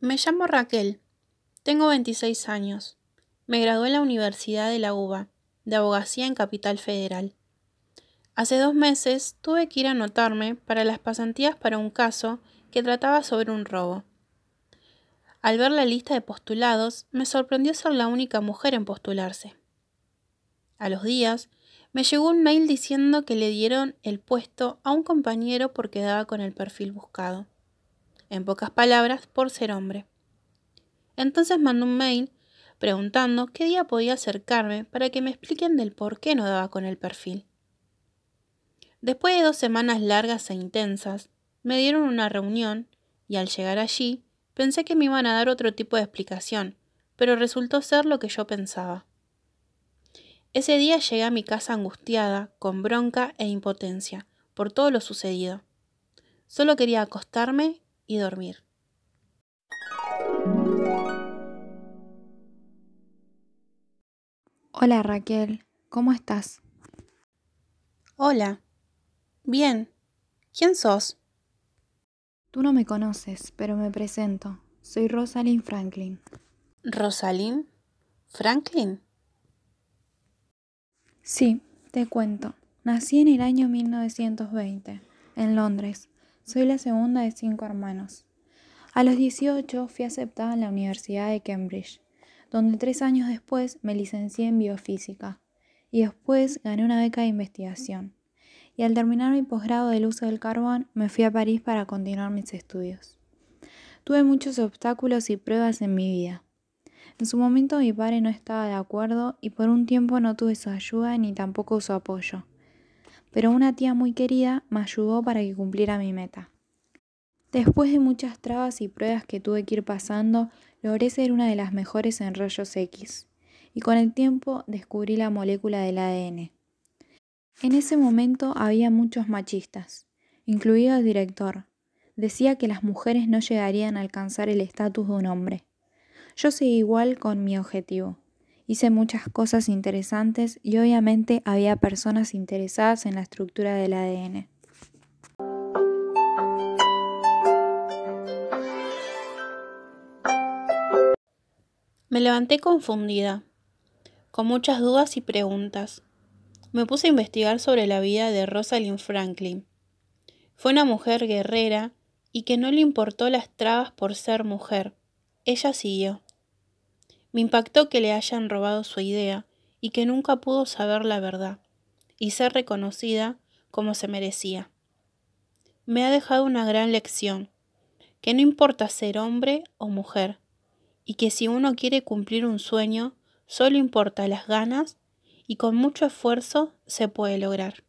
Me llamo Raquel. Tengo 26 años. Me gradué en la Universidad de la UBA, de abogacía en Capital Federal. Hace dos meses tuve que ir a anotarme para las pasantías para un caso que trataba sobre un robo. Al ver la lista de postulados, me sorprendió ser la única mujer en postularse. A los días, me llegó un mail diciendo que le dieron el puesto a un compañero porque daba con el perfil buscado. En pocas palabras, por ser hombre. Entonces mandó un mail preguntando qué día podía acercarme para que me expliquen del por qué no daba con el perfil. Después de dos semanas largas e intensas, me dieron una reunión y al llegar allí pensé que me iban a dar otro tipo de explicación, pero resultó ser lo que yo pensaba. Ese día llegué a mi casa angustiada, con bronca e impotencia por todo lo sucedido. Solo quería acostarme y dormir. Hola Raquel, ¿cómo estás? Hola. Bien. ¿Quién sos? Tú no me conoces, pero me presento. Soy Rosalind Franklin. ¿Rosalind? ¿Franklin? Sí, te cuento. Nací en el año 1920, en Londres. Soy la segunda de cinco hermanos. A los 18 fui aceptada en la Universidad de Cambridge, donde tres años después me licencié en biofísica y después gané una beca de investigación. Y al terminar mi posgrado del uso del carbón, me fui a París para continuar mis estudios. Tuve muchos obstáculos y pruebas en mi vida, en su momento mi padre no estaba de acuerdo y por un tiempo no tuve su ayuda ni tampoco su apoyo. Pero una tía muy querida me ayudó para que cumpliera mi meta. Después de muchas trabas y pruebas que tuve que ir pasando, logré ser una de las mejores en rayos X. Y con el tiempo descubrí la molécula del ADN. En ese momento había muchos machistas, incluido el director. Decía que las mujeres no llegarían a alcanzar el estatus de un hombre. Yo seguí igual con mi objetivo. Hice muchas cosas interesantes y obviamente había personas interesadas en la estructura del ADN. Me levanté confundida, con muchas dudas y preguntas. Me puse a investigar sobre la vida de Rosalind Franklin. Fue una mujer guerrera y que no le importó las trabas por ser mujer. Ella siguió. Me impactó que le hayan robado su idea y que nunca pudo saber la verdad y ser reconocida como se merecía. Me ha dejado una gran lección, que no importa ser hombre o mujer, y que si uno quiere cumplir un sueño, solo importa las ganas y con mucho esfuerzo se puede lograr.